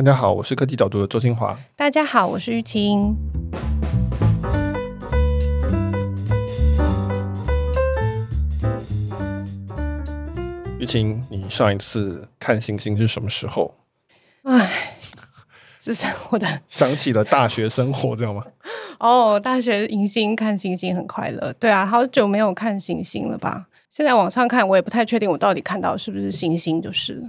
大家好，我是科技导读的周清华。大家好，我是玉清。玉清，你上一次看星星是什么时候？哎，这是我的 想起了大学生活，知道吗？哦，大学迎新看星星很快乐。对啊，好久没有看星星了吧？现在网上看，我也不太确定我到底看到是不是星星，就是。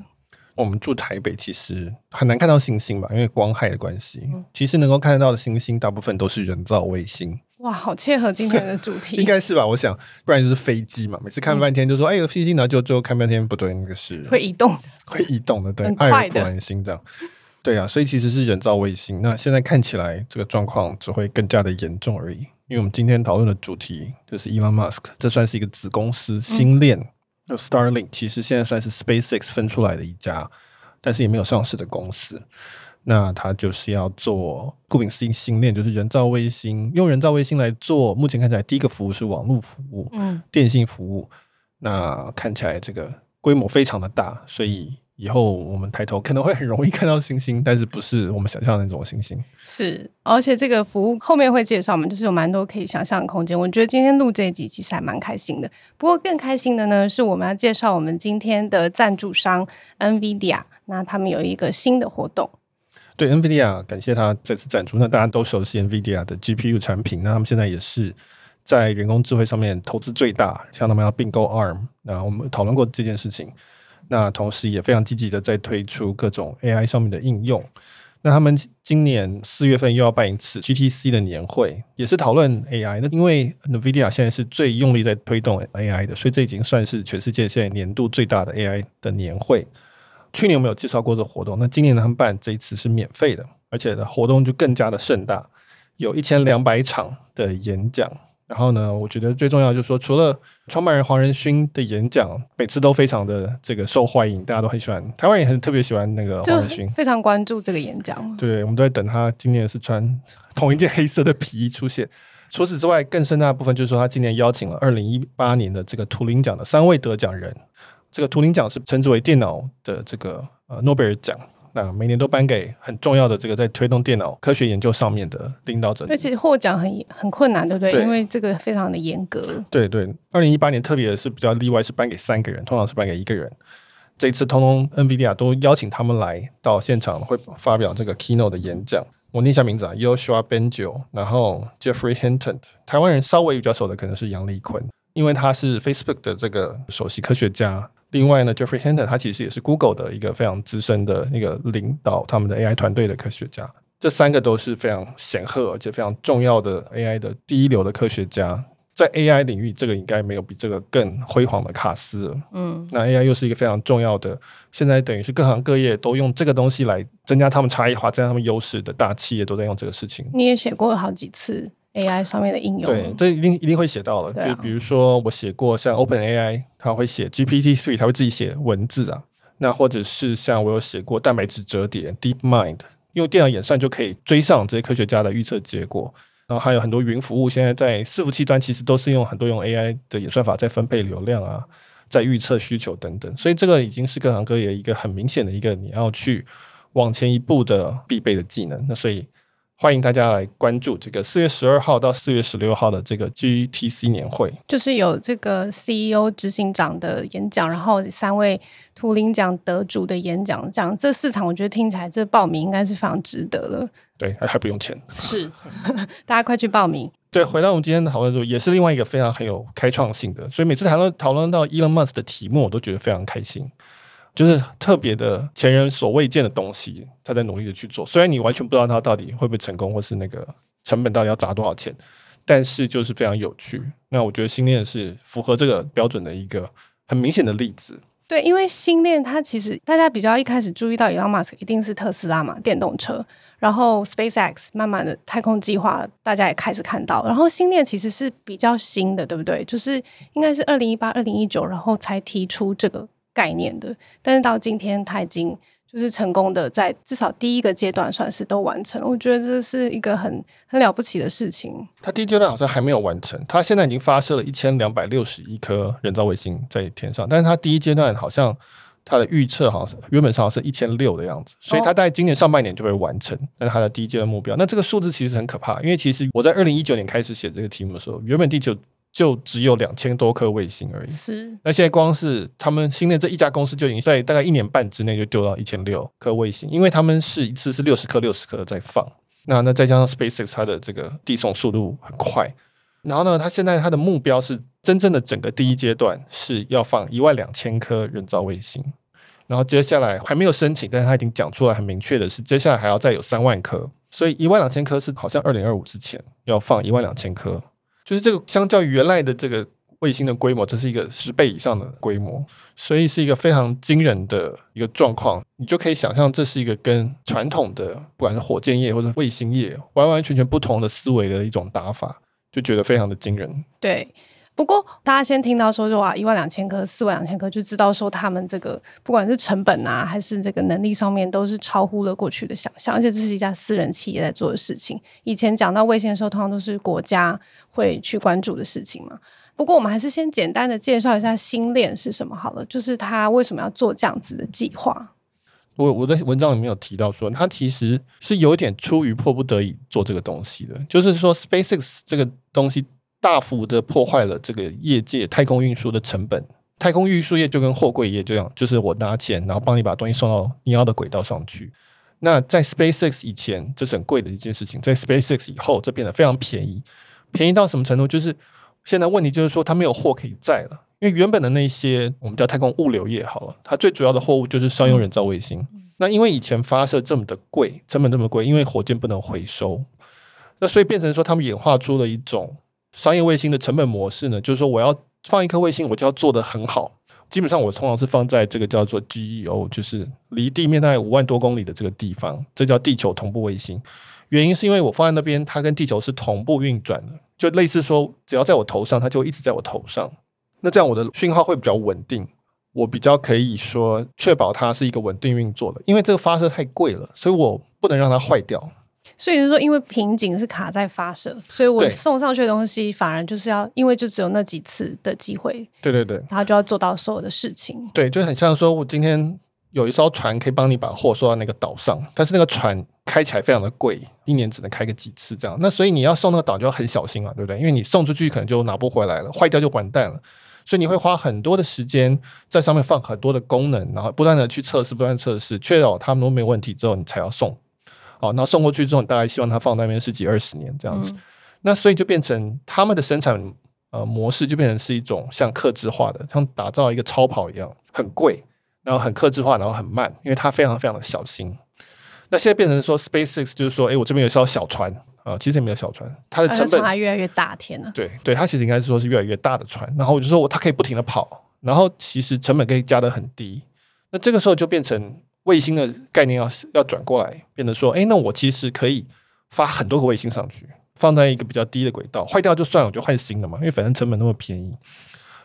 我们住台北，其实很难看到星星吧，因为光害的关系。嗯、其实能够看得到的星星，大部分都是人造卫星。哇，好切合今天的主题，应该是吧？我想，不然就是飞机嘛。每次看半天就说，哎、嗯，有星星，然后就最后看半天不对，那个是会移动的，会移动的，对，很快的爱尔兰星这样。对啊，所以其实是人造卫星。那现在看起来，这个状况只会更加的严重而已。因为我们今天讨论的主题就是 Elon Musk，这算是一个子公司星链。嗯 Starlink 其实现在算是 SpaceX 分出来的一家，但是也没有上市的公司。那它就是要做顾名思义星链，就是人造卫星，用人造卫星来做。目前看起来第一个服务是网络服务，嗯，电信服务。那看起来这个规模非常的大，所以。以后我们抬头可能会很容易看到星星，但是不是我们想象的那种星星。是，而且这个服务后面会介绍，嘛就是有蛮多可以想象的空间。我觉得今天录这一集其实还蛮开心的。不过更开心的呢，是我们要介绍我们今天的赞助商 NVIDIA。那他们有一个新的活动。对，NVIDIA，感谢他再次赞助。那大家都熟悉 NVIDIA 的 GPU 产品，那他们现在也是在人工智慧上面投资最大，像他们要并购 ARM。那我们讨论过这件事情。那同时也非常积极的在推出各种 AI 上面的应用。那他们今年四月份又要办一次 GTC 的年会，也是讨论 AI。那因为 NVIDIA 现在是最用力在推动 AI 的，所以这已经算是全世界现在年度最大的 AI 的年会。去年我们有介绍过这活动，那今年他们办这一次是免费的，而且的活动就更加的盛大，有一千两百场的演讲。然后呢，我觉得最重要就是说，除了创办人黄仁勋的演讲，每次都非常的这个受欢迎，大家都很喜欢。台湾也很特别喜欢那个黄仁勋，非常关注这个演讲。对，我们都在等他今年是穿同一件黑色的皮衣出现。除此之外，更盛大的部分就是说，他今年邀请了二零一八年的这个图灵奖的三位得奖人。这个图灵奖是称之为电脑的这个呃诺贝尔奖。那每年都颁给很重要的这个在推动电脑科学研究上面的领导者。而且获奖很很困难，对不对？对，因为这个非常的严格。对对，二零一八年特别是比较例外，是颁给三个人，通常是颁给一个人。这一次通通 NVIDIA 都邀请他们来到现场，会发表这个 keynote 的演讲。我念一下名字啊，Yoshua Bengio，然后 Jeffrey Hinton。台湾人稍微比较熟的可能是杨立坤，因为他是 Facebook 的这个首席科学家。另外呢，Jeffrey Hinton 他其实也是 Google 的一个非常资深的那个领导他们的 AI 团队的科学家。这三个都是非常显赫而且非常重要的 AI 的第一流的科学家。在 AI 领域，这个应该没有比这个更辉煌的卡斯了。嗯，那 AI 又是一个非常重要的，现在等于是各行各业都用这个东西来增加他们差异化、增加他们优势的大企业都在用这个事情。你也写过好几次。AI 上面的应用，对，这一定一定会写到了。啊、就比如说，我写过像 OpenAI，它会写 GPT-3，它会自己写文字啊。那或者是像我有写过蛋白质折叠 DeepMind，用电脑演算就可以追上这些科学家的预测结果。然后还有很多云服务，现在在伺服器端其实都是用很多用 AI 的演算法在分配流量啊，在预测需求等等。所以这个已经是各行各业一个很明显的一个你要去往前一步的必备的技能。那所以。欢迎大家来关注这个四月十二号到四月十六号的这个 GTC 年会，就是有这个 CEO 执行长的演讲，然后三位图灵奖得主的演讲，这样这四场我觉得听起来这报名应该是非常值得了。对，还还不用钱，是 大家快去报名。对，回到我们今天的讨论中，也是另外一个非常很有开创性的，所以每次谈论讨论到 Elon Musk 的题目，我都觉得非常开心。就是特别的前人所未见的东西，他在努力的去做。虽然你完全不知道他到底会不会成功，或是那个成本到底要砸多少钱，但是就是非常有趣。那我觉得星链是符合这个标准的一个很明显的例子。对，因为星链它其实大家比较一开始注意到 Elon Musk 一定是特斯拉嘛，电动车，然后 SpaceX 慢慢的太空计划大家也开始看到，然后星链其实是比较新的，对不对？就是应该是二零一八、二零一九，然后才提出这个。概念的，但是到今天他已经就是成功的在至少第一个阶段算是都完成了，我觉得这是一个很很了不起的事情。他第一阶段好像还没有完成，他现在已经发射了一千两百六十一颗人造卫星在天上，但是他第一阶段好像它的预测好像是原本上是一千六的样子，所以它大概今年上半年就会完成，那是它的第一阶段目标。那这个数字其实很可怕，因为其实我在二零一九年开始写这个题目的时候，原本地球就只有两千多颗卫星而已。是，那现在光是他们新的这一家公司就已经在大概一年半之内就丢到一千六颗卫星，因为他们是一次是六十颗六十颗在放。那那再加上 SpaceX 它的这个递送速度很快，然后呢，它现在它的目标是真正的整个第一阶段是要放一万两千颗人造卫星，然后接下来还没有申请，但是他已经讲出来很明确的是，接下来还要再有三万颗，所以一万两千颗是好像二零二五之前要放一万两千颗，就是这个相较于原来的这个。卫星的规模，这是一个十倍以上的规模，所以是一个非常惊人的一个状况。你就可以想象，这是一个跟传统的不管是火箭业或者卫星业完完全全不同的思维的一种打法，就觉得非常的惊人。对，不过大家先听到说，哇，一万两千颗、四万两千颗，就知道说他们这个不管是成本啊，还是这个能力上面，都是超乎了过去的想象。而且这是一家私人企业在做的事情。以前讲到卫星的时候，通常都是国家会去关注的事情嘛。不过，我们还是先简单的介绍一下星链是什么好了。就是他为什么要做这样子的计划？我我在文章里面有提到说，他其实是有点出于迫不得已做这个东西的。就是说，SpaceX 这个东西大幅的破坏了这个业界太空运输的成本。太空运输业就跟货柜业这样，就是我拿钱，然后帮你把东西送到你要的轨道上去。那在 SpaceX 以前，这是很贵的一件事情；在 SpaceX 以后，这变得非常便宜。便宜到什么程度？就是现在问题就是说，它没有货可以载了，因为原本的那些我们叫太空物流业好了，它最主要的货物就是商用人造卫星。嗯、那因为以前发射这么的贵，成本这么贵，因为火箭不能回收，那所以变成说他们演化出了一种商业卫星的成本模式呢，就是说我要放一颗卫星，我就要做得很好。基本上我通常是放在这个叫做 GEO，就是离地面大概五万多公里的这个地方，这叫地球同步卫星。原因是因为我放在那边，它跟地球是同步运转的。就类似说，只要在我头上，它就一直在我头上。那这样我的讯号会比较稳定，我比较可以说确保它是一个稳定运作的。因为这个发射太贵了，所以我不能让它坏掉。所以是说，因为瓶颈是卡在发射，所以我送上去的东西反而就是要，因为就只有那几次的机会。对对对，然后就要做到所有的事情。对，就很像说我今天有一艘船可以帮你把货送到那个岛上，但是那个船。开起来非常的贵，一年只能开个几次这样。那所以你要送那个岛就要很小心啊，对不对？因为你送出去可能就拿不回来了，坏掉就完蛋了。所以你会花很多的时间在上面放很多的功能，然后不断的去测试，不断测试，确保他们都没有问题之后，你才要送。好，那送过去之后，你大概希望它放在那边十几二十年这样子。嗯、那所以就变成他们的生产呃模式就变成是一种像克制化的，像打造一个超跑一样，很贵，然后很克制化，然后很慢，因为它非常非常的小心。那现在变成说，SpaceX 就是说，哎，我这边有一艘小船啊，其实也没有小船，它的成本还越来越大，天呐，对对，它其实应该是说是越来越大的船，然后我就说我它可以不停的跑，然后其实成本可以加的很低，那这个时候就变成卫星的概念要要转过来，变得说，哎，那我其实可以发很多个卫星上去，放在一个比较低的轨道，坏掉就算了，我就换新的嘛，因为反正成本那么便宜。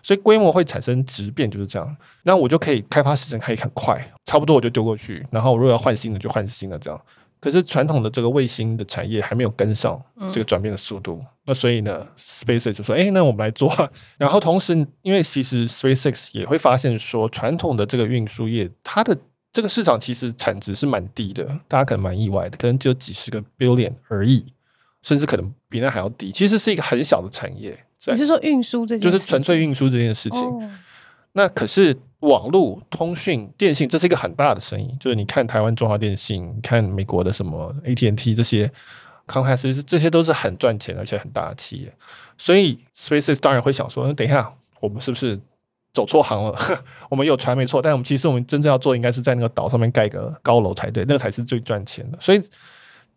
所以规模会产生质变，就是这样。那我就可以开发时间可以很快，差不多我就丢过去。然后我如果要换新的，就换新的这样。可是传统的这个卫星的产业还没有跟上这个转变的速度。那所以呢，SpaceX 就说：“哎，那我们来做。”然后同时，因为其实 SpaceX 也会发现说，传统的这个运输业，它的这个市场其实产值是蛮低的，大家可能蛮意外的，可能只有几十个 billion 而已，甚至可能比那还要低。其实是一个很小的产业。你是说运输这件事情？就是纯粹运输这件事情。哦、那可是网络、通讯、电信，这是一个很大的生意。就是你看台湾中华电信，你看美国的什么 AT&T 这些，康泰斯这些都是很赚钱而且很大的企业。所以 SpaceX 当然会想说，等一下，我们是不是走错行了？我们有船没错，但我们其实我们真正要做，应该是在那个岛上面盖个高楼才对，那个才是最赚钱的。所以。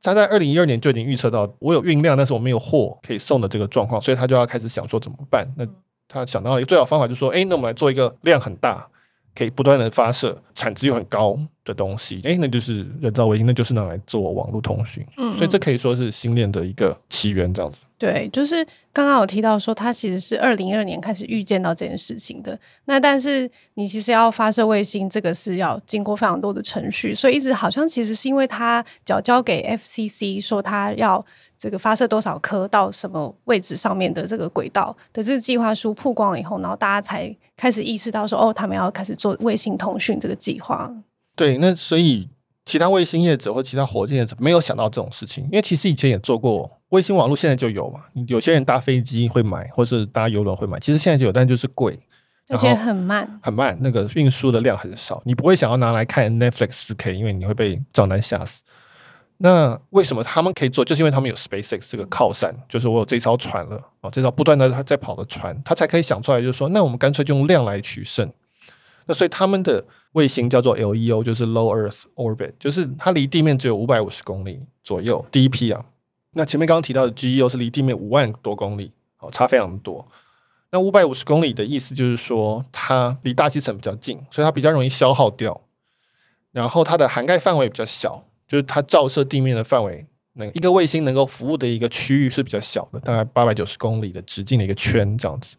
他在二零一二年就已经预测到我有运量，但是我没有货可以送的这个状况，所以他就要开始想说怎么办。那他想到一个最好方法，就是说，哎，那我们来做一个量很大，可以不断的发射，产值又很高的东西。哎，那就是人造卫星，那就是拿来做网络通讯。嗯，所以这可以说是星链的一个起源，这样子。对，就是刚刚有提到说，它其实是二零二二年开始预见到这件事情的。那但是你其实要发射卫星，这个是要经过非常多的程序，所以一直好像其实是因为它缴交给 FCC 说它要这个发射多少颗到什么位置上面的这个轨道的这个计划书曝光了以后，然后大家才开始意识到说，哦，他们要开始做卫星通讯这个计划。对，那所以。其他卫星业者或其他火箭业者没有想到这种事情，因为其实以前也做过卫星网络，现在就有嘛。有些人搭飞机会买，或是搭邮轮会买，其实现在就有，但就是贵，而且很慢，很慢，那个运输的量很少。你不会想要拿来看 Netflix 四 K，因为你会被账单吓死。那为什么他们可以做？就是因为他们有 SpaceX 这个靠山，就是我有这艘船了啊，这艘不断的在跑的船，他才可以想出来，就是说，那我们干脆就用量来取胜。那所以他们的卫星叫做 LEO，就是 Low Earth Orbit，就是它离地面只有五百五十公里左右。第一批啊，那前面刚刚提到的 GEO 是离地面五万多公里，哦，差非常多。那五百五十公里的意思就是说，它离大气层比较近，所以它比较容易消耗掉。然后它的涵盖范围比较小，就是它照射地面的范围，那一个卫星能够服务的一个区域是比较小的，大概八百九十公里的直径的一个圈这样子。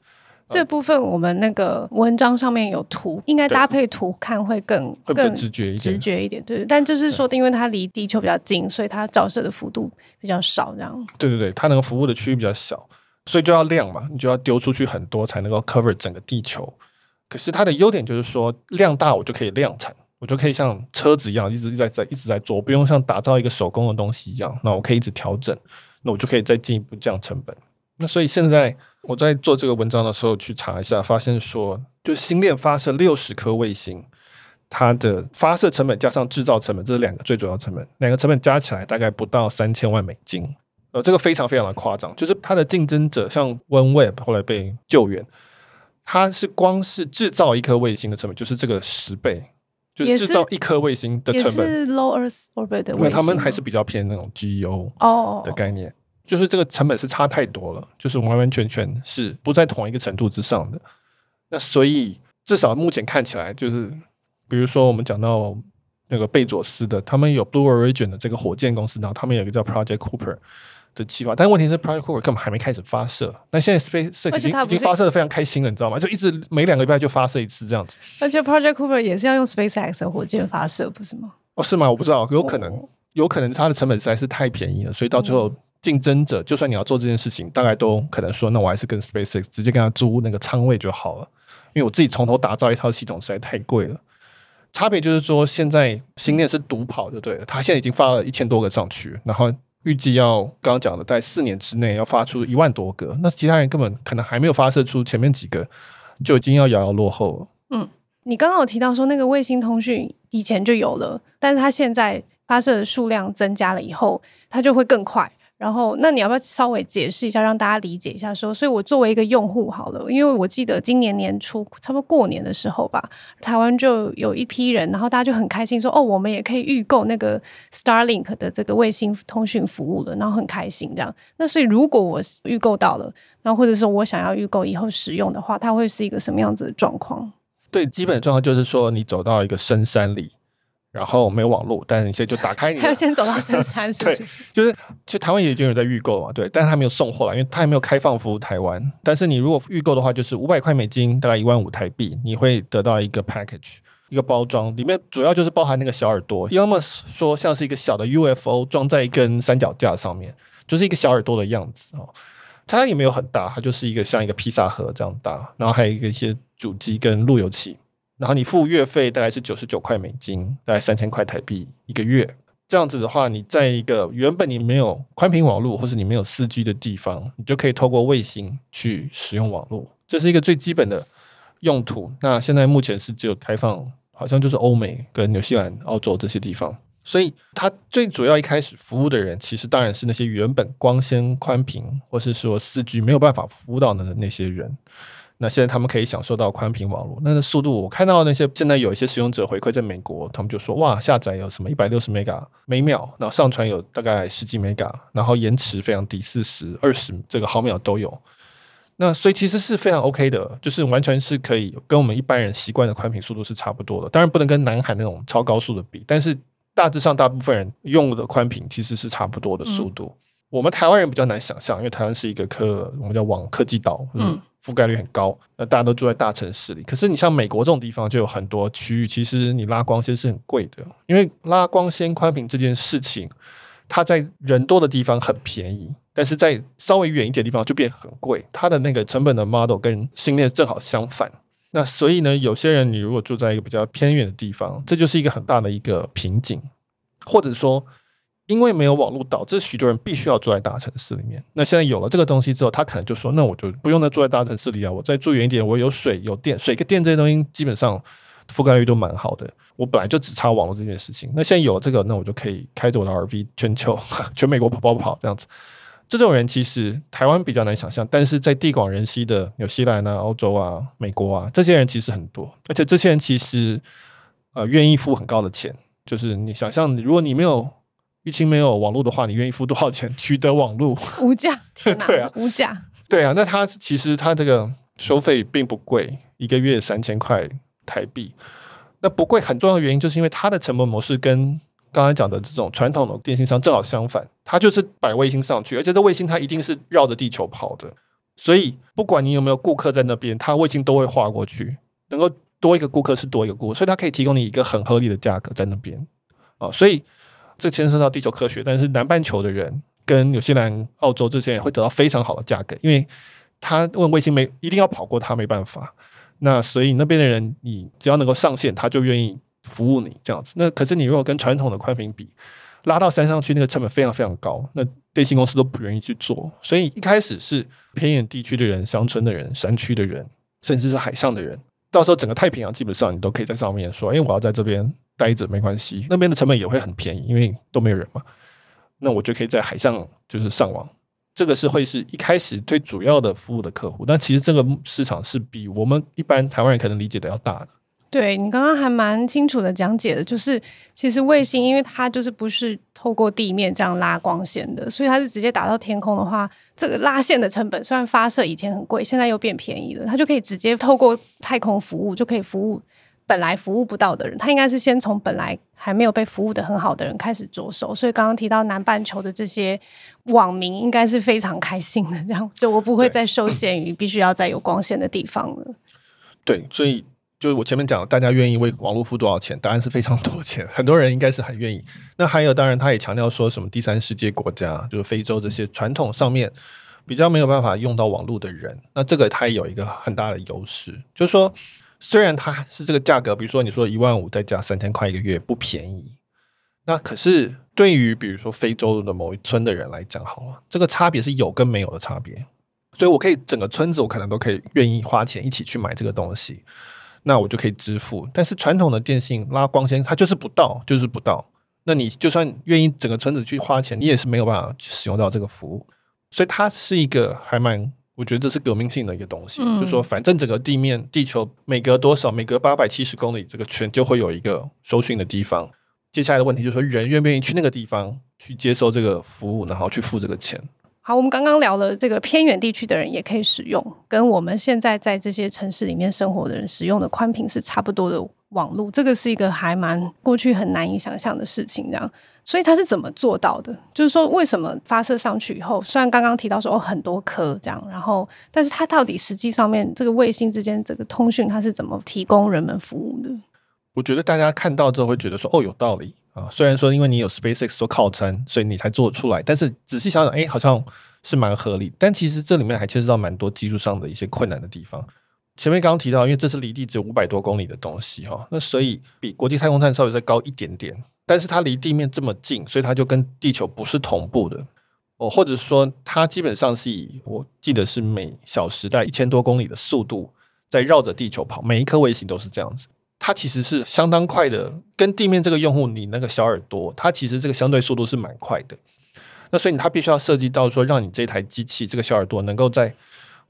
这部分我们那个文章上面有图，应该搭配图看会更会更直觉一点。直觉一点，对。但就是说，因为它离地球比较近，所以它照射的幅度比较少，这样。对对对，它能够服务的区域比较小，所以就要量嘛，你就要丢出去很多才能够 cover 整个地球。可是它的优点就是说，量大我就可以量产，我就可以像车子一样，一直在在一直在做，我不用像打造一个手工的东西一样，那我可以一直调整，那我就可以再进一步降成本。那所以现在。我在做这个文章的时候去查一下，发现说，就星链发射六十颗卫星，它的发射成本加上制造成本，这是两个最主要成本，两个成本加起来大概不到三千万美金，呃，这个非常非常的夸张。就是它的竞争者像 OneWeb 后来被救援，它是光是制造一颗卫星的成本就是这个十倍，就是制造一颗卫星的成本是 Low Earth Orbit 的卫星，因为他们还是比较偏那种 GEO 哦的概念。Oh. 就是这个成本是差太多了，就是完完全全是不在同一个程度之上的。那所以至少目前看起来，就是比如说我们讲到那个贝佐斯的，他们有 Blue Origin 的这个火箭公司，然后他们有一个叫 Project Cooper 的计划，但问题是 Project Cooper 根本还没开始发射。那现在 SpaceX 已经已经发射的非常开心了，你知道吗？就一直每两个礼拜就发射一次这样子。而且 Project Cooper 也是要用 SpaceX 的火箭发射，不是吗？哦，是吗？我不知道，有可能，有可能它的成本实在是太便宜了，所以到最后。竞争者，就算你要做这件事情，大概都可能说，那我还是跟 SpaceX 直接跟他租那个仓位就好了，因为我自己从头打造一套系统实在太贵了。差别就是说，现在星链是独跑就对了，他现在已经发了一千多个上去，然后预计要刚刚讲的，在四年之内要发出一万多个，那其他人根本可能还没有发射出前面几个，就已经要遥遥落后了。嗯，你刚刚有提到说那个卫星通讯以前就有了，但是它现在发射的数量增加了以后，它就会更快。然后，那你要不要稍微解释一下，让大家理解一下？说，所以我作为一个用户好了，因为我记得今年年初，差不多过年的时候吧，台湾就有一批人，然后大家就很开心说，哦，我们也可以预购那个 Starlink 的这个卫星通讯服务了，然后很开心这样。那所以，如果我预购到了，那或者说我想要预购以后使用的话，它会是一个什么样子的状况？对，基本的状况就是说，你走到一个深山里。然后没有网络，但是你现在就打开你，还 要先走到深山 是不是？对，就是其实台湾也已经有在预购嘛，对，但是他没有送货了，因为他还没有开放服务台湾。但是你如果预购的话，就是五百块美金，大概一万五台币，你会得到一个 package，一个包装，里面主要就是包含那个小耳朵，要么说像是一个小的 UFO 装在一根三脚架上面，就是一个小耳朵的样子哦。它也没有很大，它就是一个像一个披萨盒这样大，然后还有一个一些主机跟路由器。然后你付月费大概是九十九块美金，大概三千块台币一个月。这样子的话，你在一个原本你没有宽频网络或是你没有四 G 的地方，你就可以透过卫星去使用网络。这是一个最基本的用途。那现在目前是只有开放，好像就是欧美跟纽西兰、澳洲这些地方。所以它最主要一开始服务的人，其实当然是那些原本光纤宽频或是说四 G 没有办法服务到的那些人。那现在他们可以享受到宽频网络，那个速度我看到那些现在有一些使用者回馈在美国，他们就说哇，下载有什么一百六十 mega 每秒，然后上传有大概十几 mega，然后延迟非常低，四十、二十这个毫秒都有。那所以其实是非常 OK 的，就是完全是可以跟我们一般人习惯的宽频速度是差不多的。当然不能跟南海那种超高速的比，但是大致上大部分人用的宽频其实是差不多的速度。我们台湾人比较难想象，因为台湾是一个科，我们叫网科技岛，嗯，覆盖率很高，那大家都住在大城市里。可是你像美国这种地方，就有很多区域，其实你拉光纤是很贵的，因为拉光纤宽频这件事情，它在人多的地方很便宜，但是在稍微远一点的地方就变很贵。它的那个成本的 model 跟星链正好相反。那所以呢，有些人你如果住在一个比较偏远的地方，这就是一个很大的一个瓶颈，或者说。因为没有网络，导致许多人必须要住在大城市里面。那现在有了这个东西之后，他可能就说：“那我就不用再住在大城市里啊，我再住远一点，我有水、有电，水跟电这些东西基本上覆盖率都蛮好的。我本来就只差网络这件事情。那现在有了这个，那我就可以开着我的 RV 全球、全美国跑跑跑这样子。这种人其实台湾比较难想象，但是在地广人稀的纽西兰啊、欧洲啊、美国啊，这些人其实很多，而且这些人其实呃愿意付很高的钱。就是你想象，如果你没有玉清没有网络的话，你愿意付多少钱取得网络？无价，对啊，无价，对啊。那它其实它这个收费并不贵，一个月三千块台币。那不贵很重要的原因，就是因为它的成本模式跟刚才讲的这种传统的电信商正好相反，它就是摆卫星上去，而且这卫星它一定是绕着地球跑的，所以不管你有没有顾客在那边，它卫星都会划过去，能够多一个顾客是多一个顾客，所以它可以提供你一个很合理的价格在那边啊，所以。这牵涉到地球科学，但是南半球的人跟纽西兰、澳洲这些人会得到非常好的价格，因为他问卫星没一定要跑过他没办法，那所以那边的人你只要能够上线，他就愿意服务你这样子。那可是你如果跟传统的宽频比，拉到山上去，那个成本非常非常高，那电信公司都不愿意去做。所以一开始是偏远地区的人、乡村的人、山区的人，甚至是海上的人，到时候整个太平洋基本上你都可以在上面说，因为，我要在这边。待着没关系，那边的成本也会很便宜，因为都没有人嘛。那我就可以在海上就是上网，这个是会是一开始最主要的服务的客户。但其实这个市场是比我们一般台湾人可能理解的要大的。对，你刚刚还蛮清楚的讲解的，就是其实卫星因为它就是不是透过地面这样拉光纤的，所以它是直接打到天空的话，这个拉线的成本虽然发射以前很贵，现在又变便宜了，它就可以直接透过太空服务就可以服务。本来服务不到的人，他应该是先从本来还没有被服务的很好的人开始着手。所以刚刚提到南半球的这些网民，应该是非常开心的。这样就我不会再受限于 必须要在有光线的地方了。对，所以就是我前面讲，大家愿意为网络付多少钱？答案是非常多钱，很多人应该是很愿意。那还有，当然他也强调说什么第三世界国家，就是非洲这些传统上面比较没有办法用到网络的人，那这个他也有一个很大的优势，就是说。虽然它是这个价格，比如说你说一万五再加三千块一个月不便宜，那可是对于比如说非洲的某一村的人来讲，好了，这个差别是有跟没有的差别。所以我可以整个村子我可能都可以愿意花钱一起去买这个东西，那我就可以支付。但是传统的电信拉光纤它就是不到，就是不到。那你就算愿意整个村子去花钱，你也是没有办法去使用到这个服务。所以它是一个还蛮。我觉得这是革命性的一个东西，嗯、就是说，反正整个地面、地球每隔多少，每隔八百七十公里，这个圈就会有一个收讯的地方。接下来的问题就是说，人愿不愿意去那个地方去接受这个服务，然后去付这个钱？好，我们刚刚聊了这个偏远地区的人也可以使用，跟我们现在在这些城市里面生活的人使用的宽频是差不多的网络，这个是一个还蛮过去很难以想象的事情，这样。所以他是怎么做到的？就是说，为什么发射上去以后，虽然刚刚提到说哦很多颗这样，然后，但是它到底实际上面这个卫星之间这个通讯，它是怎么提供人们服务的？我觉得大家看到之后会觉得说哦有道理啊。虽然说因为你有 SpaceX 做靠山，所以你才做出来，但是仔细想想，哎，好像是蛮合理。但其实这里面还牵涉到蛮多技术上的一些困难的地方。前面刚刚提到，因为这是离地只有五百多公里的东西哈，那所以比国际太空站稍微再高一点点。但是它离地面这么近，所以它就跟地球不是同步的哦，或者说它基本上是以我记得是每小时在一千多公里的速度在绕着地球跑，每一颗卫星都是这样子。它其实是相当快的，跟地面这个用户你那个小耳朵，它其实这个相对速度是蛮快的。那所以它必须要设计到说，让你这台机器这个小耳朵能够在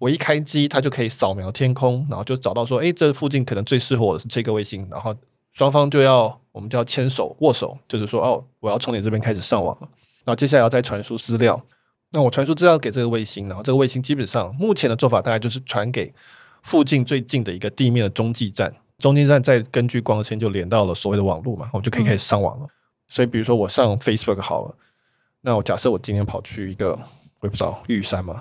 我一开机，它就可以扫描天空，然后就找到说，诶，这附近可能最适合我的是这个卫星，然后。双方就要我们就要牵手握手，就是说哦，我要从你这边开始上网了。然后接下来要再传输资料，那我传输资料给这个卫星，然后这个卫星基本上目前的做法大概就是传给附近最近的一个地面的中继站，中继站再根据光纤就连到了所谓的网络嘛，我就可以开始上网了。嗯、所以比如说我上 Facebook 好了，那我假设我今天跑去一个，我也不知道玉山嘛。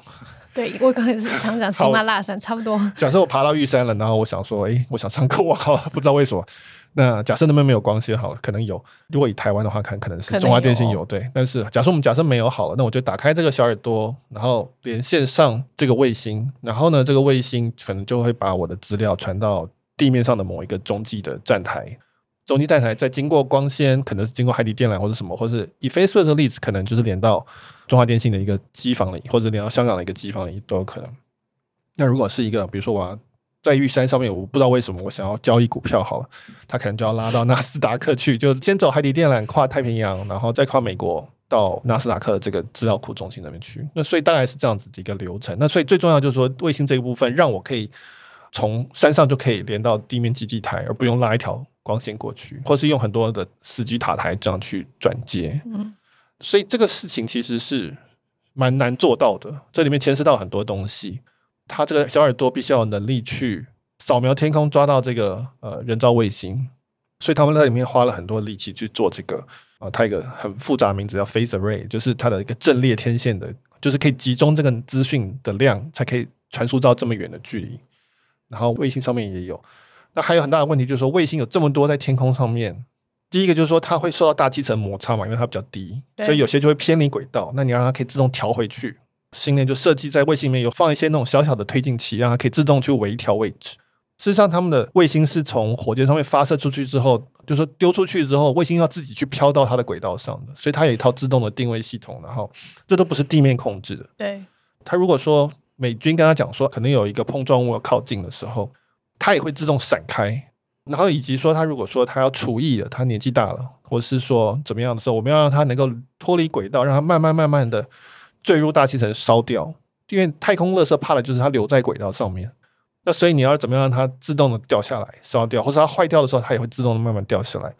对，我刚才是想讲喜马拉雅山差不多。假设我爬到玉山了，然后我想说，哎，我想上课，我靠，不知道为什么。那假设那边没有光纤，好了，可能有。如果以台湾的话，看可能是中华电信有，有对。但是假设我们假设没有好了，那我就打开这个小耳朵，然后连线上这个卫星，然后呢，这个卫星可能就会把我的资料传到地面上的某一个中继的站台。中继站台再经过光纤，可能是经过海底电缆或者什么，或是以 Facebook 的例子，可能就是连到中华电信的一个机房里，或者连到香港的一个机房里都有可能。那如果是一个，比如说我在玉山上面，我不知道为什么我想要交易股票，好了，他可能就要拉到纳斯达克去，就先走海底电缆跨太平洋，然后再跨美国到纳斯达克的这个资料库中心那边去。那所以大概是这样子的一个流程。那所以最重要就是说，卫星这一部分让我可以从山上就可以连到地面基地台，而不用拉一条。光线过去，或是用很多的司机塔台这样去转接，嗯，所以这个事情其实是蛮难做到的。这里面牵涉到很多东西，它这个小耳朵必须要有能力去扫描天空，抓到这个呃人造卫星，所以他们在里面花了很多力气去做这个啊、呃，它一个很复杂的名字叫 Phased Array，就是它的一个阵列天线的，就是可以集中这个资讯的量，才可以传输到这么远的距离。然后卫星上面也有。那还有很大的问题，就是说卫星有这么多在天空上面，第一个就是说它会受到大气层摩擦嘛，因为它比较低，所以有些就会偏离轨道。那你让它可以自动调回去，星链就设计在卫星里面有放一些那种小小的推进器，让它可以自动去微调位置。事实上，他们的卫星是从火箭上面发射出去之后，就是说丢出去之后，卫星要自己去飘到它的轨道上的，所以它有一套自动的定位系统，然后这都不是地面控制的。对，他如果说美军跟他讲说，可能有一个碰撞物要靠近的时候。它也会自动闪开，然后以及说，它如果说它要除役了，它年纪大了，或是说怎么样的时候，我们要让它能够脱离轨道，让它慢慢慢慢的坠入大气层烧掉。因为太空垃圾怕的就是它留在轨道上面，那所以你要怎么样让它自动的掉下来烧掉，或者它坏掉的时候，它也会自动的慢慢掉下来。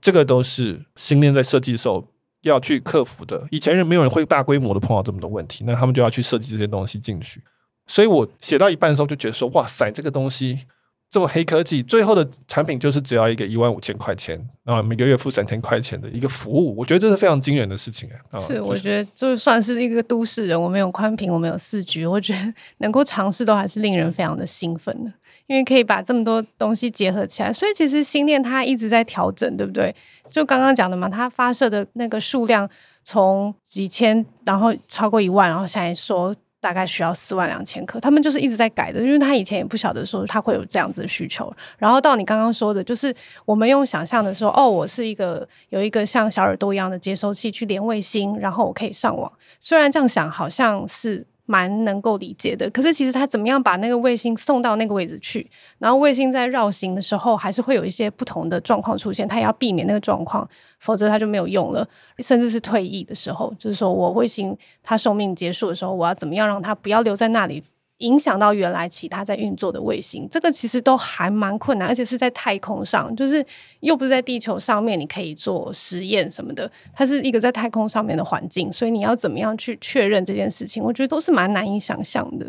这个都是星链在设计的时候要去克服的。以前人没有人会大规模的碰到这么多问题，那他们就要去设计这些东西进去。所以我写到一半的时候就觉得说，哇塞，这个东西。这么黑科技，最后的产品就是只要一个一万五千块钱，然后每个月付三千块钱的一个服务，我觉得这是非常惊人的事情啊！是，我觉得就算是一个都市人，我们有宽屏，我们有四 G，我觉得能够尝试都还是令人非常的兴奋的，因为可以把这么多东西结合起来。所以其实星链它一直在调整，对不对？就刚刚讲的嘛，它发射的那个数量从几千，然后超过一万，然后现在说。大概需要四万两千克，他们就是一直在改的，因为他以前也不晓得说他会有这样子的需求。然后到你刚刚说的，就是我们用想象的说，哦，我是一个有一个像小耳朵一样的接收器去连卫星，然后我可以上网。虽然这样想好像是。蛮能够理解的，可是其实他怎么样把那个卫星送到那个位置去，然后卫星在绕行的时候，还是会有一些不同的状况出现，他也要避免那个状况，否则他就没有用了。甚至是退役的时候，就是说我卫星它寿命结束的时候，我要怎么样让它不要留在那里？影响到原来其他在运作的卫星，这个其实都还蛮困难，而且是在太空上，就是又不是在地球上面，你可以做实验什么的，它是一个在太空上面的环境，所以你要怎么样去确认这件事情，我觉得都是蛮难以想象的。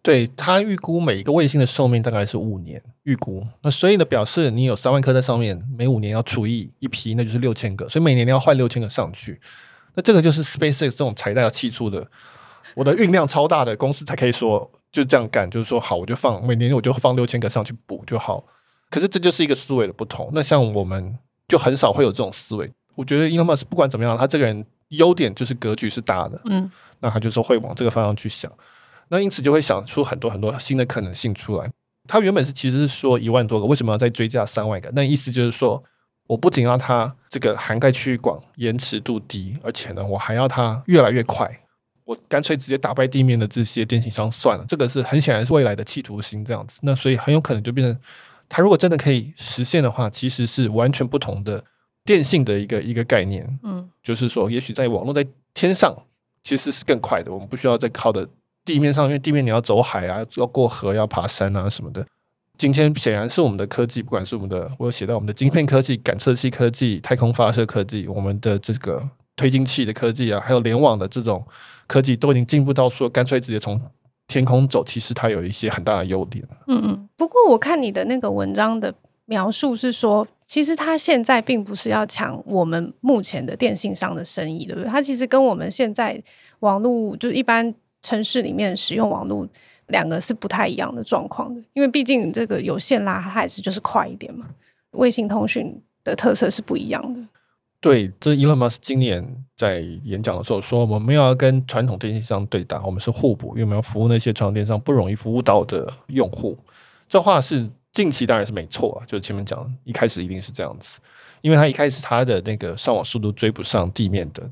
对，他预估每一个卫星的寿命大概是五年，预估，那所以呢，表示你有三万颗在上面，每五年要除以一批，那就是六千个，所以每年你要换六千个上去，那这个就是 SpaceX 这种财大气粗的。我的运量超大的公司才可以说就这样干，就是说好，我就放每年我就放六千个上去补就好。可是这就是一个思维的不同。那像我们就很少会有这种思维。我觉得 Elon Musk 不管怎么样，他这个人优点就是格局是大的，嗯，那他就说会往这个方向去想。那因此就会想出很多很多新的可能性出来。他原本是其实是说一万多个，为什么要再追加三万个？那意思就是说我不仅要它这个涵盖区域广、延迟度低，而且呢，我还要它越来越快。我干脆直接打败地面的这些电信商算了，这个是很显然是未来的企图心这样子。那所以很有可能就变成，它如果真的可以实现的话，其实是完全不同的电信的一个一个概念。嗯，就是说，也许在网络在天上其实是更快的，我们不需要再靠的地面上，因为地面你要走海啊，要过河，要爬山啊什么的。今天显然是我们的科技，不管是我们的，我有写到我们的晶片科技、感测器科技、太空发射科技，我们的这个推进器的科技啊，还有联网的这种。科技都已经进步到说，干脆直接从天空走，其实它有一些很大的优点。嗯嗯。不过我看你的那个文章的描述是说，其实它现在并不是要抢我们目前的电信商的生意，对不对？它其实跟我们现在网络就是一般城市里面使用网络两个是不太一样的状况的，因为毕竟这个有线拉它还是就是快一点嘛，卫星通讯的特色是不一样的。对，这 Elon Musk 今年在演讲的时候说，我们没有要跟传统电信商对打，我们是互补，因为我们要服务那些传统电商不容易服务到的用户。这话是近期当然是没错啊，就前面讲一开始一定是这样子，因为他一开始他的那个上网速度追不上地面的，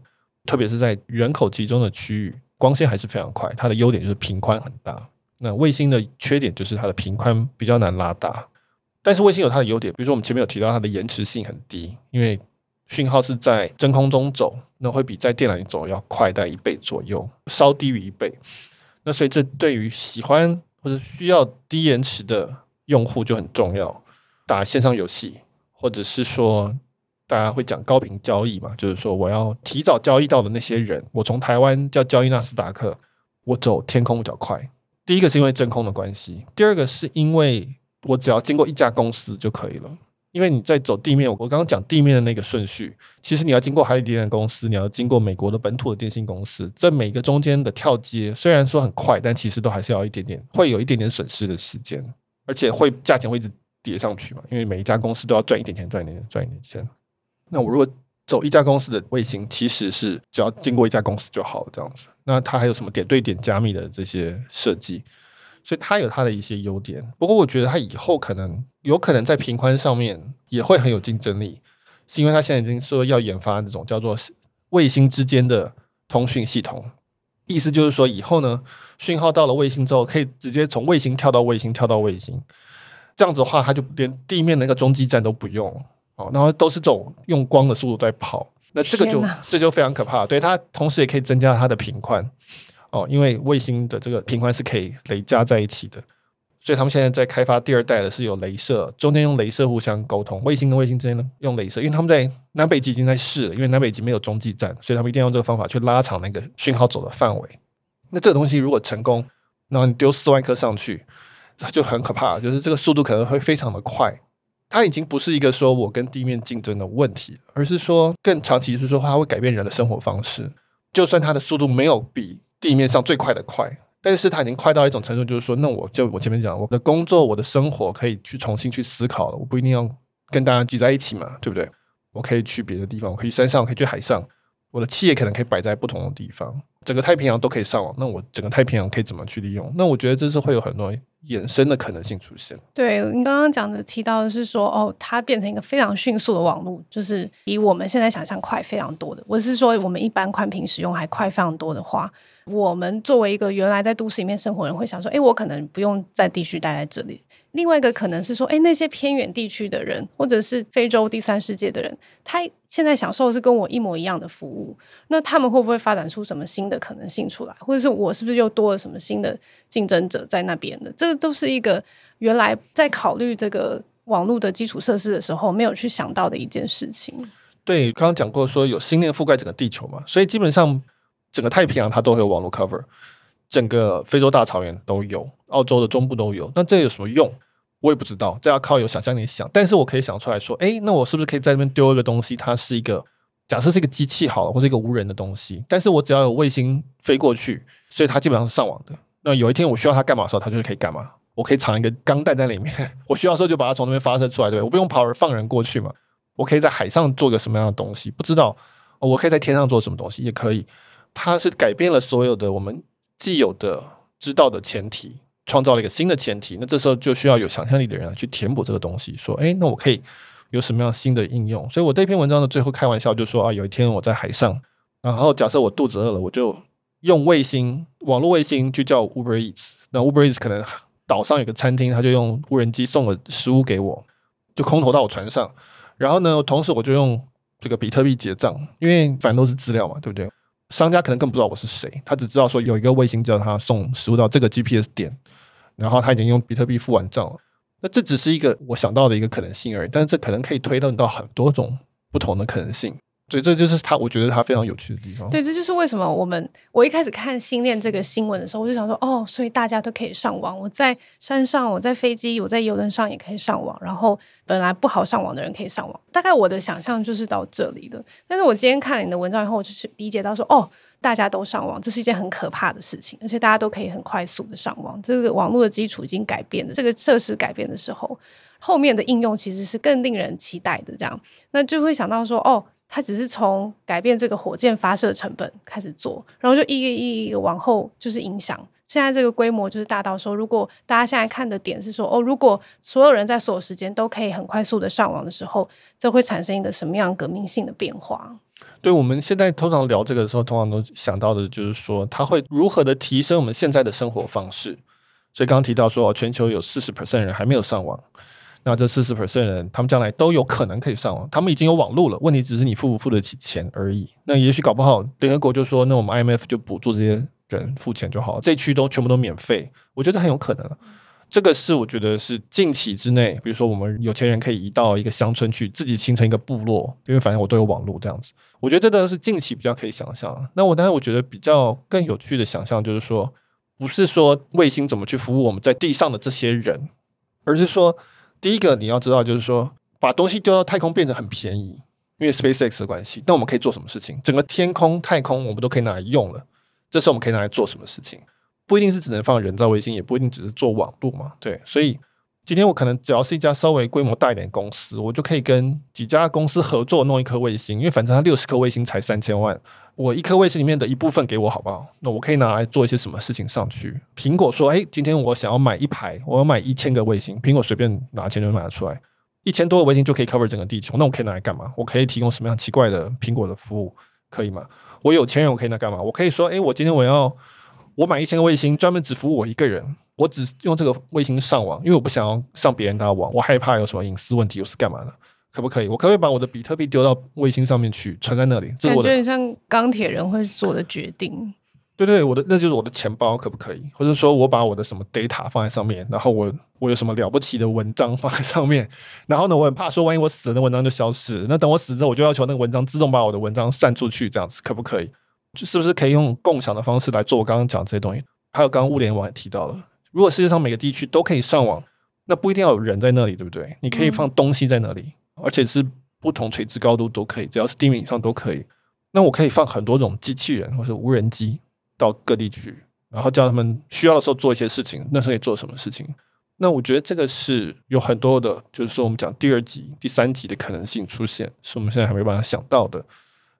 特别是在人口集中的区域，光纤还是非常快。它的优点就是频宽很大，那卫星的缺点就是它的频宽比较难拉大，但是卫星有它的优点，比如说我们前面有提到它的延迟性很低，因为讯号是在真空中走，那会比在电缆里走要快大概一倍左右，稍低于一倍。那所以这对于喜欢或者需要低延迟的用户就很重要。打线上游戏，或者是说大家会讲高频交易嘛，就是说我要提早交易到的那些人，我从台湾叫交易纳斯达克，我走天空比较快。第一个是因为真空的关系，第二个是因为我只要经过一家公司就可以了。因为你在走地面，我刚刚讲地面的那个顺序，其实你要经过海底电缆公司，你要经过美国的本土的电信公司，这每个中间的跳接虽然说很快，但其实都还是要一点点，会有一点点损失的时间，而且会价钱会一直叠上去嘛，因为每一家公司都要赚一点钱，赚一点钱，赚一点钱。那我如果走一家公司的卫星，其实是只要经过一家公司就好，这样子。那它还有什么点对点加密的这些设计？所以它有它的一些优点，不过我觉得它以后可能有可能在频宽上面也会很有竞争力，是因为它现在已经说要研发那种叫做卫星之间的通讯系统，意思就是说以后呢，讯号到了卫星之后，可以直接从卫星跳到卫星，跳到卫星，这样子的话，它就连地面那个中继站都不用哦，然后都是这种用光的速度在跑，那这个就这就非常可怕，对，它同时也可以增加它的频宽。哦，因为卫星的这个频宽是可以累加在一起的，所以他们现在在开发第二代的是有镭射，中间用镭射互相沟通，卫星跟卫星之间呢用镭射，因为他们在南北极已经在试了，因为南北极没有中继站，所以他们一定要用这个方法去拉长那个讯号走的范围。那这个东西如果成功，然后你丢四万颗上去，就很可怕，就是这个速度可能会非常的快。它已经不是一个说我跟地面竞争的问题，而是说更长期是说它会改变人的生活方式。就算它的速度没有比地面上最快的快，但是它已经快到一种程度，就是说，那我就我前面讲，我的工作、我的生活可以去重新去思考了。我不一定要跟大家挤在一起嘛，对不对？我可以去别的地方，我可以去山上，我可以去海上。我的企业可能可以摆在不同的地方，整个太平洋都可以上网。那我整个太平洋可以怎么去利用？那我觉得这是会有很多衍生的可能性出现。对，你刚刚讲的提到的是说，哦，它变成一个非常迅速的网络，就是比我们现在想象快非常多的。我是说，我们一般宽频使用还快非常多的话。我们作为一个原来在都市里面生活的人，会想说：诶，我可能不用再继续待在这里。另外一个可能是说：诶，那些偏远地区的人，或者是非洲第三世界的人，他现在享受的是跟我一模一样的服务，那他们会不会发展出什么新的可能性出来？或者是我是不是又多了什么新的竞争者在那边的？这个都是一个原来在考虑这个网络的基础设施的时候没有去想到的一件事情。对，刚刚讲过说有星链覆盖整个地球嘛，所以基本上。整个太平洋它都会有网络 cover，整个非洲大草原都有，澳洲的中部都有。那这有什么用？我也不知道，这要靠有想象力想。但是我可以想出来说，诶，那我是不是可以在这边丢一个东西？它是一个假设是一个机器好了，或者一个无人的东西。但是我只要有卫星飞过去，所以它基本上是上网的。那有一天我需要它干嘛的时候，它就是可以干嘛。我可以藏一个钢弹在里面，我需要的时候就把它从那边发射出来，对，我不用跑而放人过去嘛。我可以在海上做个什么样的东西？不知道。我可以在天上做什么东西？也可以。它是改变了所有的我们既有的知道的前提，创造了一个新的前提。那这时候就需要有想象力的人去填补这个东西，说：“诶，那我可以有什么样新的应用？”所以我这篇文章的最后开玩笑就说：“啊，有一天我在海上，然后假设我肚子饿了，我就用卫星网络卫星去叫 Uber Eats。那 Uber Eats 可能岛上有个餐厅，他就用无人机送了食物给我，就空投到我船上。然后呢，同时我就用这个比特币结账，因为反正都是资料嘛，对不对？”商家可能更不知道我是谁，他只知道说有一个卫星叫他送食物到这个 GPS 点，然后他已经用比特币付完账了。那这只是一个我想到的一个可能性而已，但是这可能可以推论到很多种不同的可能性。所以这就是他，我觉得他非常有趣的地方。对，这就是为什么我们我一开始看星链这个新闻的时候，我就想说，哦，所以大家都可以上网。我在山上，我在飞机，我在游轮上也可以上网。然后本来不好上网的人可以上网。大概我的想象就是到这里的。但是我今天看了你的文章以后，我就是理解到说，哦，大家都上网，这是一件很可怕的事情，而且大家都可以很快速的上网。这个网络的基础已经改变了，这个设施改变的时候，后面的应用其实是更令人期待的。这样，那就会想到说，哦。它只是从改变这个火箭发射成本开始做，然后就一个一个往后就是影响。现在这个规模就是大到说，如果大家现在看的点是说，哦，如果所有人在所有时间都可以很快速的上网的时候，这会产生一个什么样革命性的变化？对，我们现在通常聊这个的时候，通常都想到的就是说，它会如何的提升我们现在的生活方式。所以刚刚提到说，全球有四十 percent 人还没有上网。那这四十 percent 人，他们将来都有可能可以上网，他们已经有网络了，问题只是你付不付得起钱而已。那也许搞不好，联合国就说，那我们 IMF 就补助这些人付钱就好，这区都全部都免费。我觉得很有可能。这个是我觉得是近期之内，比如说我们有钱人可以移到一个乡村去，自己形成一个部落，因为反正我都有网络这样子。我觉得这个是近期比较可以想象。那我当然我觉得比较更有趣的想象就是说，不是说卫星怎么去服务我们在地上的这些人，而是说。第一个你要知道，就是说把东西丢到太空变得很便宜，因为 SpaceX 的关系。那我们可以做什么事情？整个天空、太空，我们都可以拿来用了。这时候我们可以拿来做什么事情？不一定是只能放人造卫星，也不一定只是做网络嘛。对，所以今天我可能只要是一家稍微规模大一点公司，我就可以跟几家公司合作弄一颗卫星，因为反正它六十颗卫星才三千万，我一颗卫星里面的一部分给我好不好？那我可以拿来做一些什么事情上去？苹果说：“诶，今天我想要买一排，我要买一千个卫星。”苹果随便拿钱就买得出来，一千多个卫星就可以 cover 整个地球。那我可以拿来干嘛？我可以提供什么样奇怪的苹果的服务？可以吗？我有钱人，我可以拿干嘛？我可以说：“诶，我今天我要我买一千个卫星，专门只服务我一个人，我只用这个卫星上网，因为我不想要上别人的网，我害怕有什么隐私问题，我是干嘛的？”可不可以？我可不可以把我的比特币丢到卫星上面去，存在那里？这是我的，感觉像钢铁人会做的决定。对对，我的那就是我的钱包，可不可以？或者说我把我的什么 data 放在上面，然后我我有什么了不起的文章放在上面，然后呢，我很怕说万一我死了，那文章就消失。那等我死之后，我就要求那个文章自动把我的文章散出去，这样子可不可以？是不是可以用共享的方式来做我刚刚讲这些东西？还有刚刚物联网也提到了，如果世界上每个地区都可以上网，那不一定要有人在那里，对不对？你可以放东西在那里。而且是不同垂直高度都可以，只要是地面以上都可以。那我可以放很多种机器人或者无人机到各地去，然后叫他们需要的时候做一些事情。那时候可以做什么事情？那我觉得这个是有很多的，就是说我们讲第二级、第三级的可能性出现，是我们现在还没办法想到的。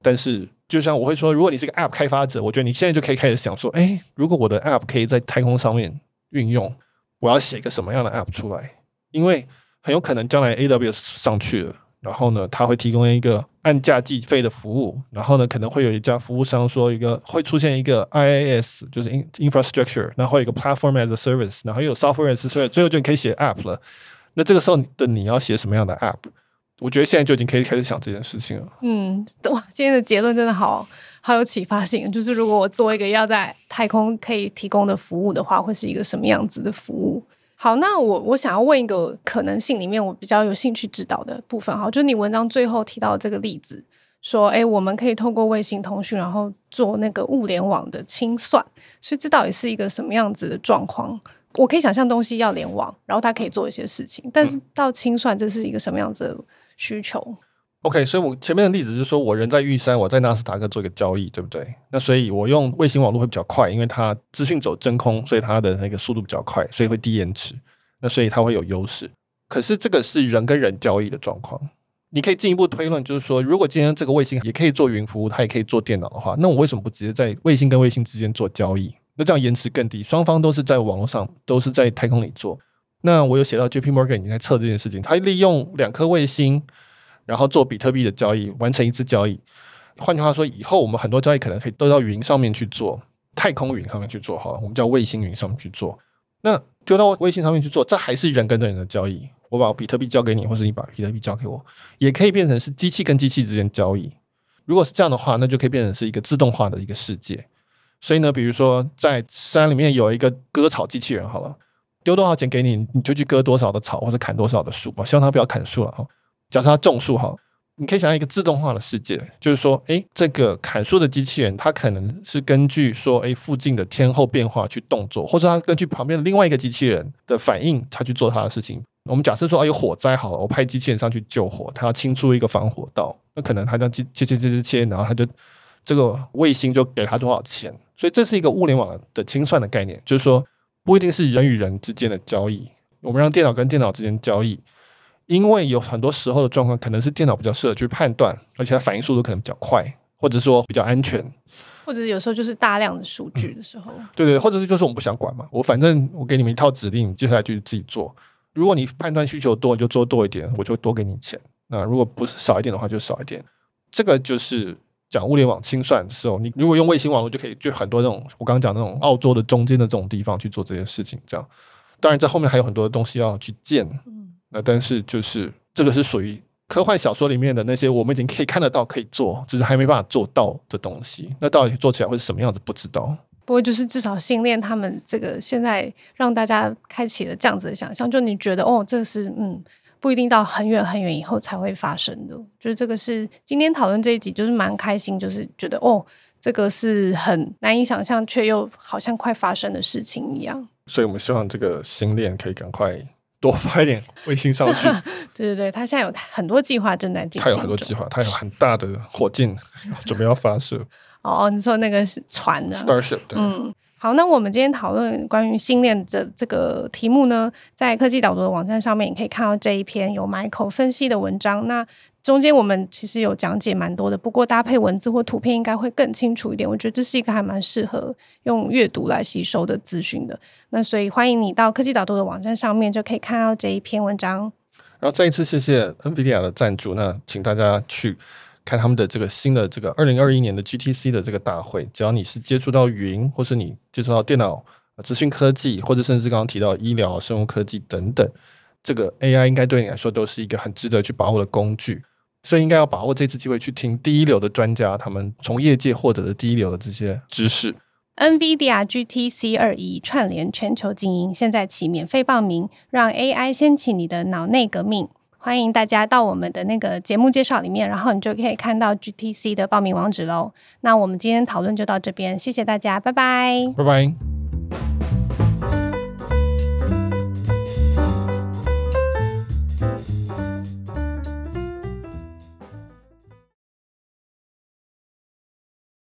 但是，就像我会说，如果你是个 App 开发者，我觉得你现在就可以开始想说：哎，如果我的 App 可以在太空上面运用，我要写一个什么样的 App 出来？因为很有可能将来 AWS 上去了，然后呢，它会提供一个按价计费的服务。然后呢，可能会有一家服务商说一个会出现一个 IaaS，就是 infrastructure，然后有一个 platform as a service，然后又有 software as a service，最后就可以写 app 了。那这个时候的你要写什么样的 app？我觉得现在就已经可以开始想这件事情了。嗯，哇，今天的结论真的好好有启发性。就是如果我做一个要在太空可以提供的服务的话，会是一个什么样子的服务？好，那我我想要问一个可能性里面我比较有兴趣知道的部分，哈，就是你文章最后提到这个例子，说，哎，我们可以透过卫星通讯，然后做那个物联网的清算，所以这到底是一个什么样子的状况？我可以想象东西要联网，然后它可以做一些事情，但是到清算，这是一个什么样子需求？OK，所以我前面的例子就是说，我人在玉山，我在纳斯达克做一个交易，对不对？那所以我用卫星网络会比较快，因为它资讯走真空，所以它的那个速度比较快，所以会低延迟。那所以它会有优势。可是这个是人跟人交易的状况，你可以进一步推论，就是说，如果今天这个卫星也可以做云服务，它也可以做电脑的话，那我为什么不直接在卫星跟卫星之间做交易？那这样延迟更低，双方都是在网络上，都是在太空里做。那我有写到 JP Morgan 已经在测这件事情，他利用两颗卫星。然后做比特币的交易，完成一次交易。换句话说，以后我们很多交易可能可以都到云上面去做，太空云上面去做好了，我们叫卫星云上面去做。那丢到卫星上面去做，这还是人跟人的交易。我把比特币交给你，或是你把比特币交给我，也可以变成是机器跟机器之间交易。如果是这样的话，那就可以变成是一个自动化的一个世界。所以呢，比如说在山里面有一个割草机器人，好了，丢多少钱给你，你就去割多少的草，或者砍多少的树。我希望他不要砍树了哈。假设他种树哈，你可以想象一个自动化的世界，就是说，诶，这个砍树的机器人，它可能是根据说，诶，附近的天候变化去动作，或者它根据旁边的另外一个机器人的反应，它去做它的事情。我们假设说，啊，有火灾好了，我派机器人上去救火，它要清出一个防火道，那可能它这样切切切切切切，然后它就这个卫星就给它多少钱。所以这是一个物联网的清算的概念，就是说不一定是人与人之间的交易，我们让电脑跟电脑之间交易。因为有很多时候的状况，可能是电脑比较适合去判断，而且它反应速度可能比较快，或者说比较安全，或者是有时候就是大量的数据的时候，嗯、对对，或者是就是我们不想管嘛，我反正我给你们一套指令，你接下来就自己做。如果你判断需求多，你就做多一点，我就多给你钱。那如果不是少一点的话，就少一点。这个就是讲物联网清算的时候，你如果用卫星网络就可以，就很多那种我刚刚讲那种澳洲的中间的这种地方去做这些事情，这样。当然，在后面还有很多的东西要去建。那但是就是这个是属于科幻小说里面的那些我们已经可以看得到可以做，只是还没办法做到的东西。那到底做起来会是什么样子？不知道。不过就是至少星链他们这个现在让大家开启了这样子的想象，就你觉得哦，这是嗯不一定到很远很远以后才会发生的。就是这个是今天讨论这一集就是蛮开心，就是觉得哦，这个是很难以想象却又好像快发生的事情一样。所以我们希望这个星链可以赶快。多发一点卫星上去。对 对对，他现在有很多计划正在进行。他有很多计划，他有很大的火箭 准备要发射。哦，你说那个是船的 Starship？对。嗯，好，那我们今天讨论关于信念的这个题目呢，在科技导读的网站上面，也可以看到这一篇有 Michael 分析的文章。那中间我们其实有讲解蛮多的，不过搭配文字或图片应该会更清楚一点。我觉得这是一个还蛮适合用阅读来吸收的资讯的。那所以欢迎你到科技导读的网站上面就可以看到这一篇文章。然后再一次谢谢 NVIDIA 的赞助，那请大家去看他们的这个新的这个二零二一年的 GTC 的这个大会。只要你是接触到云，或是你接触到电脑、资讯科技，或者甚至刚刚提到医疗、生物科技等等，这个 AI 应该对你来说都是一个很值得去把握的工具。所以应该要把握这次机会去听第一流的专家，他们从业界获得的第一流的这些知识。NVIDIA GTC 二一串联全球精英，现在起免费报名，让 AI 掀起你的脑内革命。欢迎大家到我们的那个节目介绍里面，然后你就可以看到 GTC 的报名网址喽。那我们今天讨论就到这边，谢谢大家，拜拜，拜拜。